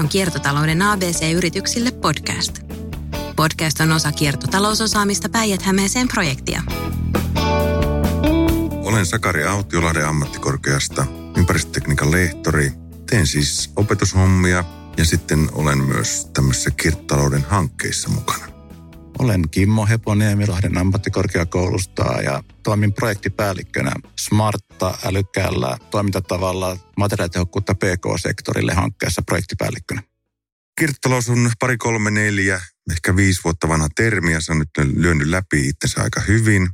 on Kiertotalouden ABC-yrityksille podcast. Podcast on osa kiertotalousosaamista Päijät-Hämeeseen projektia. Olen Sakari Autiolahden ammattikorkeasta, ympäristötekniikan lehtori. Teen siis opetushommia ja sitten olen myös tämmöisissä kiertotalouden hankkeissa mukana. Olen Kimmo Heponiemi Lahden ammattikorkeakoulusta ja toimin projektipäällikkönä Smartta älykkäällä toimintatavalla materiaalitehokkuutta PK-sektorille hankkeessa projektipäällikkönä. Kiertotalous on pari, kolme, neljä, ehkä viisi vuotta vanha termi ja se on nyt lyönyt läpi itsensä aika hyvin,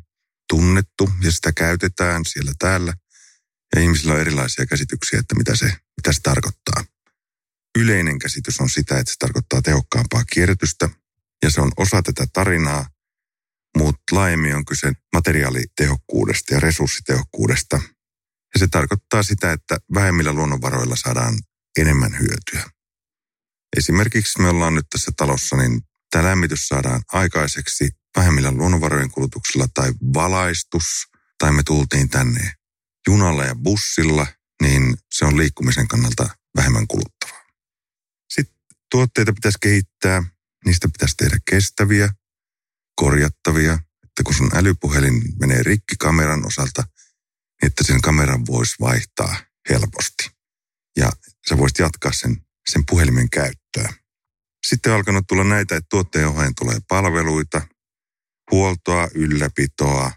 tunnettu ja sitä käytetään siellä täällä. Ja ihmisillä on erilaisia käsityksiä, että mitä se, mitä se tarkoittaa. Yleinen käsitys on sitä, että se tarkoittaa tehokkaampaa kierrätystä – ja se on osa tätä tarinaa, mutta laajemmin on kyse materiaalitehokkuudesta ja resurssitehokkuudesta. Ja se tarkoittaa sitä, että vähemmillä luonnonvaroilla saadaan enemmän hyötyä. Esimerkiksi me ollaan nyt tässä talossa, niin tämä lämmitys saadaan aikaiseksi vähemmillä luonnonvarojen kulutuksilla tai valaistus, tai me tultiin tänne junalla ja bussilla, niin se on liikkumisen kannalta vähemmän kuluttavaa. Sitten tuotteita pitäisi kehittää niistä pitäisi tehdä kestäviä, korjattavia, että kun sun älypuhelin menee rikki kameran osalta, niin että sen kameran voisi vaihtaa helposti. Ja sä voisit jatkaa sen, sen puhelimen käyttöä. Sitten on alkanut tulla näitä, että tuotteen ohjeen tulee palveluita, huoltoa, ylläpitoa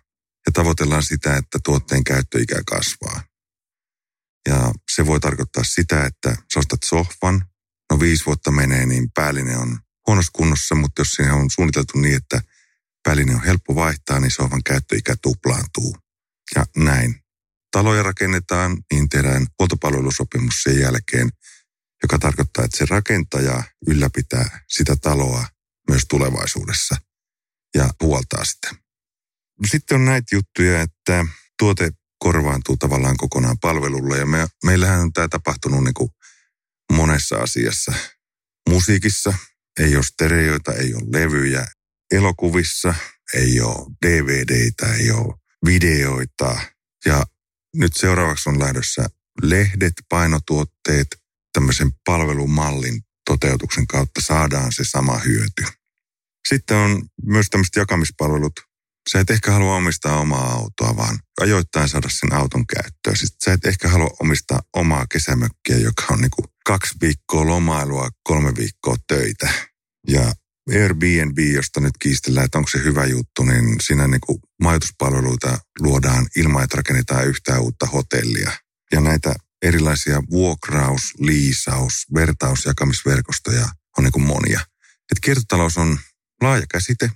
ja tavoitellaan sitä, että tuotteen käyttöikä kasvaa. Ja se voi tarkoittaa sitä, että sä ostat sohvan, no viisi vuotta menee, niin päällinen on huonossa kunnossa, mutta jos siinä on suunniteltu niin, että väline on helppo vaihtaa, niin sohvan käyttöikä tuplaantuu. Ja näin. Taloja rakennetaan, niin tehdään huoltopalvelusopimus sen jälkeen, joka tarkoittaa, että se rakentaja ylläpitää sitä taloa myös tulevaisuudessa ja huoltaa sitä. Sitten on näitä juttuja, että tuote korvaantuu tavallaan kokonaan palvelulla ja me, meillähän on tämä tapahtunut niin kuin monessa asiassa. Musiikissa ei ole stereoita, ei ole levyjä. Elokuvissa ei ole DVDitä, ei ole videoita. Ja nyt seuraavaksi on lähdössä lehdet, painotuotteet, tämmöisen palvelumallin toteutuksen kautta saadaan se sama hyöty. Sitten on myös tämmöiset jakamispalvelut. Sä et ehkä halua omistaa omaa autoa, vaan ajoittain saada sen auton käyttöön. Sitten sä et ehkä halua omistaa omaa kesämökkiä, joka on niin kuin kaksi viikkoa lomailua, kolme viikkoa töitä. Ja Airbnb, josta nyt kiistellään, että onko se hyvä juttu, niin siinä niin kuin majoituspalveluita luodaan ilman, että rakennetaan yhtään uutta hotellia. Ja näitä erilaisia vuokraus, liisaus, vertaus, jakamisverkostoja on niin kuin monia. Et kiertotalous on laaja käsite.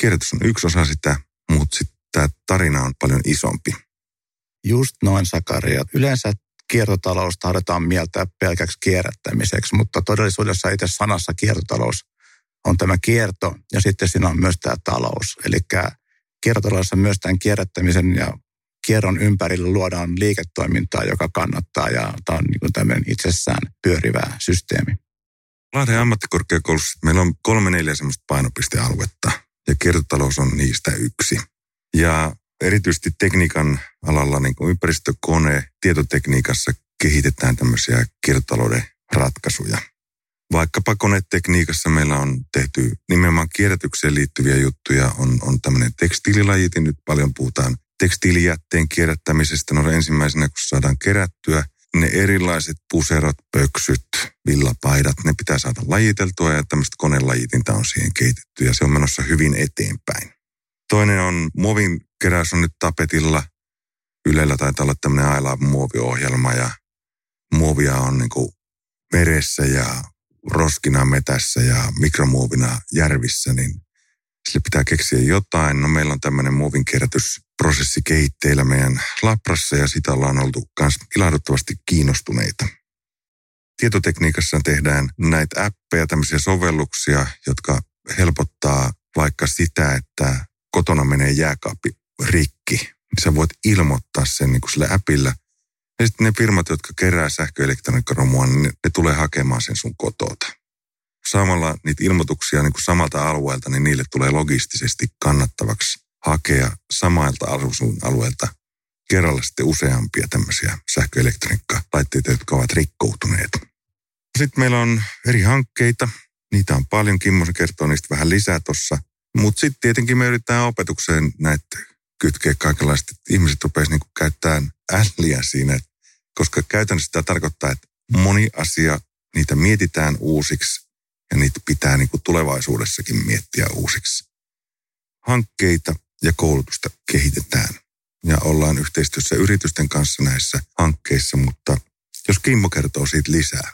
Kierrätys on yksi osa sitä, mutta sitten tämä tarina on paljon isompi. Just noin, Sakaria. Yleensä kiertotalous tahdotaan mieltää pelkäksi kierrättämiseksi, mutta todellisuudessa itse sanassa kiertotalous on tämä kierto ja sitten siinä on myös tämä talous. Eli kiertotaloudessa myös tämän kierrättämisen ja kierron ympärillä luodaan liiketoimintaa, joka kannattaa ja tämä on niin tämmöinen itsessään pyörivä systeemi. Lahden ammattikorkeakoulussa meillä on kolme neljä semmoista painopistealuetta ja kiertotalous on niistä yksi. Ja erityisesti tekniikan alalla, niin kuin ympäristökone, tietotekniikassa kehitetään tämmöisiä kiertotalouden ratkaisuja. Vaikkapa konetekniikassa meillä on tehty nimenomaan kierrätykseen liittyviä juttuja, on, on tämmöinen tekstiililajitin, nyt paljon puhutaan tekstiilijätteen kierrättämisestä, no ensimmäisenä kun saadaan kerättyä, ne erilaiset puserot, pöksyt, villapaidat, ne pitää saada lajiteltua ja tämmöistä konelajitinta on siihen kehitetty ja se on menossa hyvin eteenpäin. Toinen on muovin keräys on nyt tapetilla. Ylellä taitaa olla tämmöinen I Love muoviohjelma ja muovia on niin meressä ja roskina metässä ja mikromuovina järvissä, niin sille pitää keksiä jotain. No meillä on tämmöinen muovin kerätysprosessi kehitteillä meidän labrassa ja sitä ollaan oltu myös ilahduttavasti kiinnostuneita. Tietotekniikassa tehdään näitä appeja, tämmöisiä sovelluksia, jotka helpottaa vaikka sitä, että kotona menee jääkaappi rikki, sä voit ilmoittaa sen niin kuin sille appilla. Ja sitten ne firmat, jotka kerää sähköelektroniikkaromua, niin ne, ne tulee hakemaan sen sun kotota. Samalla niitä ilmoituksia niin kuin samalta alueelta, niin niille tulee logistisesti kannattavaksi hakea samalta asuinalueelta kerralla sitten useampia tämmöisiä sähköelektroniikkalaitteita, jotka ovat rikkoutuneet. Sitten meillä on eri hankkeita. Niitä on paljon. Kimmo kertoo niistä vähän lisää tuossa. Mutta sitten tietenkin me yritetään opetukseen näitä kytkeä kaikenlaista, että ihmiset rupeaisivat niinku käyttämään älliä siinä. Koska käytännössä tämä tarkoittaa, että moni asia, niitä mietitään uusiksi ja niitä pitää niinku tulevaisuudessakin miettiä uusiksi. Hankkeita ja koulutusta kehitetään ja ollaan yhteistyössä yritysten kanssa näissä hankkeissa, mutta jos Kimmo kertoo siitä lisää.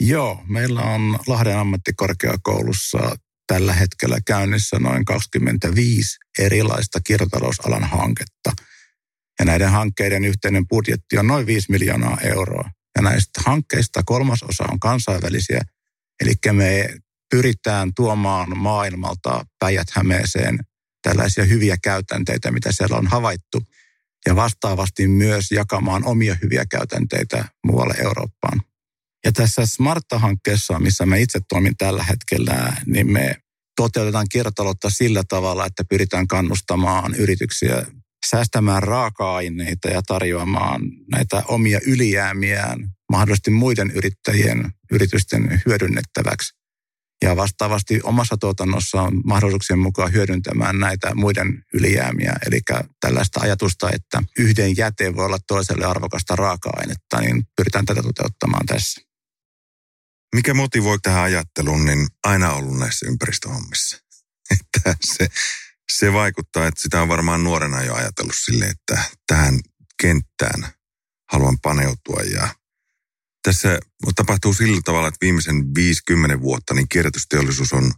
Joo, meillä on Lahden ammattikorkeakoulussa tällä hetkellä käynnissä noin 25 erilaista kiertotalousalan hanketta. Ja näiden hankkeiden yhteinen budjetti on noin 5 miljoonaa euroa. Ja näistä hankkeista kolmasosa on kansainvälisiä. Eli me pyritään tuomaan maailmalta Päijät-Hämeeseen tällaisia hyviä käytänteitä, mitä siellä on havaittu. Ja vastaavasti myös jakamaan omia hyviä käytänteitä muualle Eurooppaan. Ja tässä Smarta-hankkeessa, missä mä itse toimin tällä hetkellä, niin me toteutetaan kiertotaloutta sillä tavalla, että pyritään kannustamaan yrityksiä säästämään raaka-aineita ja tarjoamaan näitä omia ylijäämiään mahdollisesti muiden yrittäjien yritysten hyödynnettäväksi. Ja vastaavasti omassa tuotannossa on mahdollisuuksien mukaan hyödyntämään näitä muiden ylijäämiä. Eli tällaista ajatusta, että yhden jäte voi olla toiselle arvokasta raaka-ainetta, niin pyritään tätä toteuttamaan tässä mikä motivoi tähän ajatteluun, niin aina ollut näissä ympäristöhommissa. Että se, se vaikuttaa, että sitä on varmaan nuorena jo ajatellut sille, että tähän kenttään haluan paneutua. Ja tässä tapahtuu sillä tavalla, että viimeisen 50 vuotta niin kierrätysteollisuus on,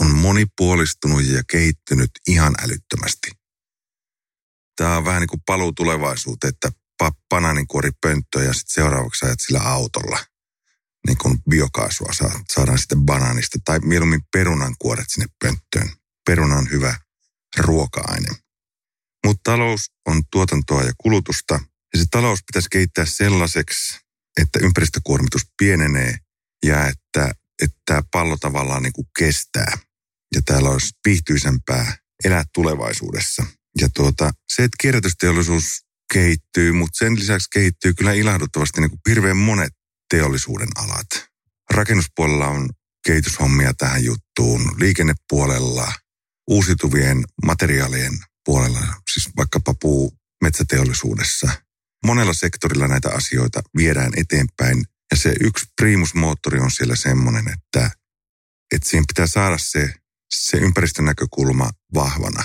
on monipuolistunut ja kehittynyt ihan älyttömästi. Tämä on vähän niin kuin paluu tulevaisuuteen, että banaaninkuori pönttöä ja sitten seuraavaksi ajat sillä autolla – niin kuin biokaasua saadaan sitten banaanista tai mieluummin perunan kuoret sinne pönttöön. Peruna on hyvä ruoka-aine. Mutta talous on tuotantoa ja kulutusta ja se talous pitäisi kehittää sellaiseksi, että ympäristökuormitus pienenee ja että, että tämä pallo tavallaan niin kuin kestää. Ja täällä olisi viihtyisempää elää tulevaisuudessa. Ja tuota, se, että kierrätysteollisuus kehittyy, mutta sen lisäksi kehittyy kyllä ilahduttavasti niin kuin hirveän monet teollisuuden alat. Rakennuspuolella on kehityshommia tähän juttuun, liikennepuolella, uusiutuvien materiaalien puolella, siis vaikkapa puu metsäteollisuudessa. Monella sektorilla näitä asioita viedään eteenpäin ja se yksi primusmoottori on siellä semmoinen, että, että siihen pitää saada se, se ympäristön näkökulma vahvana.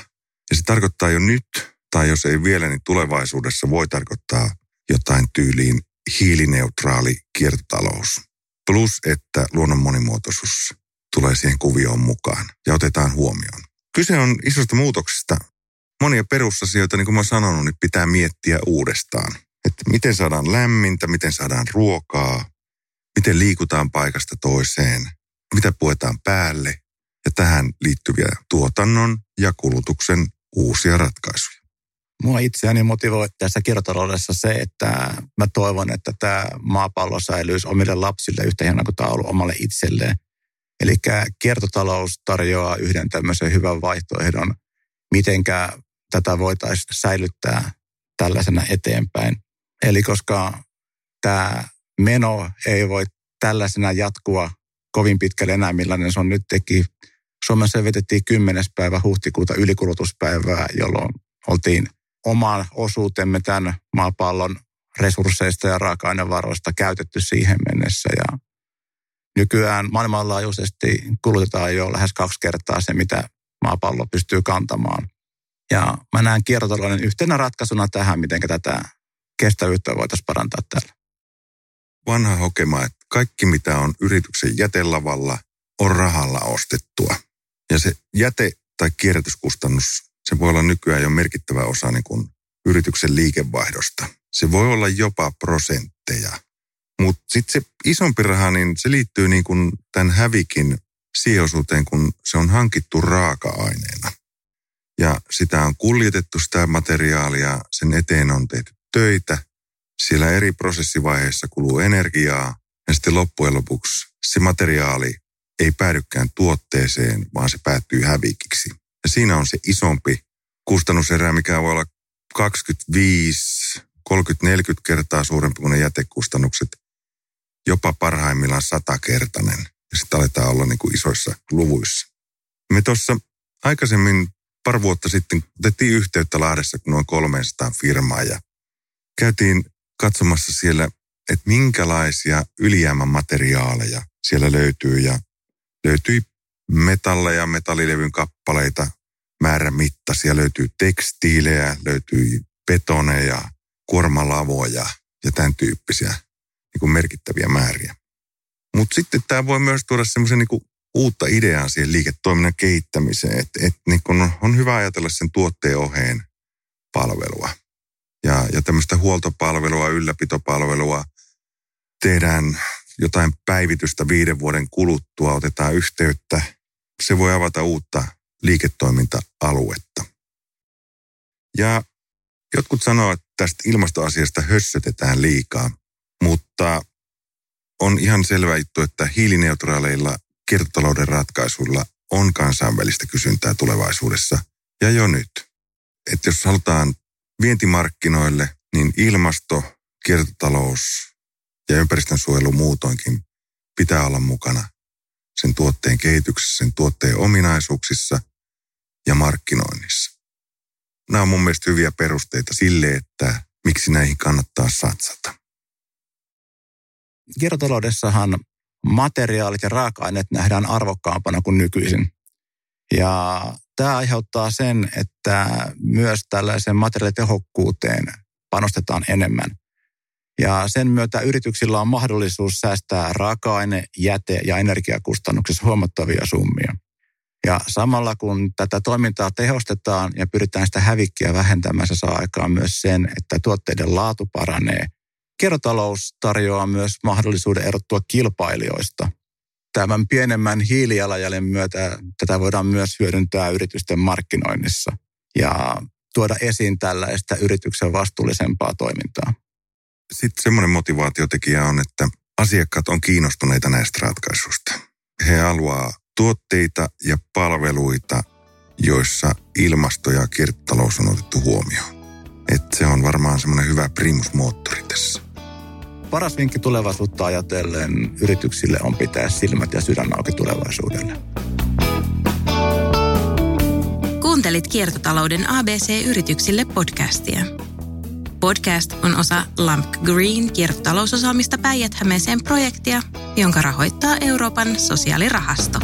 Ja se tarkoittaa jo nyt, tai jos ei vielä, niin tulevaisuudessa voi tarkoittaa jotain tyyliin hiilineutraali kiertotalous. Plus, että luonnon monimuotoisuus tulee siihen kuvioon mukaan ja otetaan huomioon. Kyse on isosta muutoksesta. Monia perusasioita, niin kuin mä sanonut, niin pitää miettiä uudestaan. Että miten saadaan lämmintä, miten saadaan ruokaa, miten liikutaan paikasta toiseen, mitä puetaan päälle ja tähän liittyviä tuotannon ja kulutuksen uusia ratkaisuja. Mua itseäni motivoi tässä kiertotaloudessa se, että mä toivon, että tämä maapallo säilyisi omille lapsille yhtä hienoa kuin tämä on ollut omalle itselleen. Eli kiertotalous tarjoaa yhden tämmöisen hyvän vaihtoehdon, mitenkä tätä voitaisiin säilyttää tällaisena eteenpäin. Eli koska tämä meno ei voi tällaisena jatkua kovin pitkälle enää, millainen se on nyt teki. Suomessa vetettiin 10. päivä huhtikuuta ylikulutuspäivää, jolloin oltiin oman osuutemme tämän maapallon resursseista ja raaka-ainevaroista käytetty siihen mennessä. Ja nykyään maailmanlaajuisesti kulutetaan jo lähes kaksi kertaa se, mitä maapallo pystyy kantamaan. Ja mä näen kiertotalouden yhtenä ratkaisuna tähän, miten tätä kestävyyttä voitaisiin parantaa täällä. Vanha hokema, että kaikki mitä on yrityksen jätelavalla on rahalla ostettua. Ja se jäte- tai kierrätyskustannus se voi olla nykyään jo merkittävä osa niin kuin yrityksen liikevaihdosta. Se voi olla jopa prosentteja. Mutta sitten se isompi raha, niin se liittyy niin kuin tämän hävikin sijoisuuteen, kun se on hankittu raaka-aineena. Ja sitä on kuljetettu sitä materiaalia, sen eteen on tehty töitä. Siellä eri prosessivaiheissa kuluu energiaa ja sitten loppujen lopuksi se materiaali ei päädykään tuotteeseen, vaan se päättyy hävikiksi. Ja siinä on se isompi kustannuserä, mikä voi olla 25, 30, 40 kertaa suurempi kuin ne jätekustannukset. Jopa parhaimmillaan satakertainen. Ja sitten aletaan olla niin kuin isoissa luvuissa. Me tuossa aikaisemmin pari vuotta sitten otettiin yhteyttä Lahdessa noin 300 firmaa ja käytiin katsomassa siellä, että minkälaisia ylijäämämateriaaleja siellä löytyy ja löytyi metalleja, metallilevyn kappaleita, määrän mittaisia, löytyy tekstiilejä, löytyy betoneja, kuormalavoja ja tämän tyyppisiä niin kuin merkittäviä määriä. Mutta sitten tämä voi myös tuoda semmoisen niin uutta ideaa siihen liiketoiminnan kehittämiseen, että et, niin kun on hyvä ajatella sen tuotteen oheen palvelua. Ja, ja tämmöistä huoltopalvelua, ylläpitopalvelua, tehdään jotain päivitystä viiden vuoden kuluttua, otetaan yhteyttä. Se voi avata uutta liiketoiminta-aluetta. Ja jotkut sanoo, että tästä ilmastoasiasta hössötetään liikaa, mutta on ihan selvä juttu, että hiilineutraaleilla kiertotalouden ratkaisuilla on kansainvälistä kysyntää tulevaisuudessa ja jo nyt. Että jos halutaan vientimarkkinoille, niin ilmasto, kiertotalous ja ympäristönsuojelu muutoinkin pitää olla mukana sen tuotteen kehityksessä, sen tuotteen ominaisuuksissa ja markkinoinnissa. Nämä on mun mielestä hyviä perusteita sille, että miksi näihin kannattaa satsata. Kiertotaloudessahan materiaalit ja raaka-aineet nähdään arvokkaampana kuin nykyisin. Ja tämä aiheuttaa sen, että myös tällaisen materiaalitehokkuuteen panostetaan enemmän. Ja sen myötä yrityksillä on mahdollisuus säästää raaka-aine, jäte ja energiakustannuksissa huomattavia summia. Ja samalla kun tätä toimintaa tehostetaan ja pyritään sitä hävikkiä vähentämään, se saa aikaan myös sen, että tuotteiden laatu paranee Kiertotalous tarjoaa myös mahdollisuuden erottua kilpailijoista. Tämän pienemmän hiilijalanjäljen myötä tätä voidaan myös hyödyntää yritysten markkinoinnissa ja tuoda esiin tällaista yrityksen vastuullisempaa toimintaa. Sitten semmoinen motivaatiotekijä on, että asiakkaat on kiinnostuneita näistä ratkaisuista. He haluaa tuotteita ja palveluita, joissa ilmasto ja kiertotalous on otettu huomioon. Et se on varmaan semmoinen hyvä primusmoottori tässä. Paras vinkki tulevaisuutta ajatellen yrityksille on pitää silmät ja sydän auki tulevaisuudelle. Kuuntelit kiertotalouden ABC-yrityksille podcastia. Podcast on osa Lamp Green kiertotalousosaamista päijät projektia, jonka rahoittaa Euroopan sosiaalirahasto.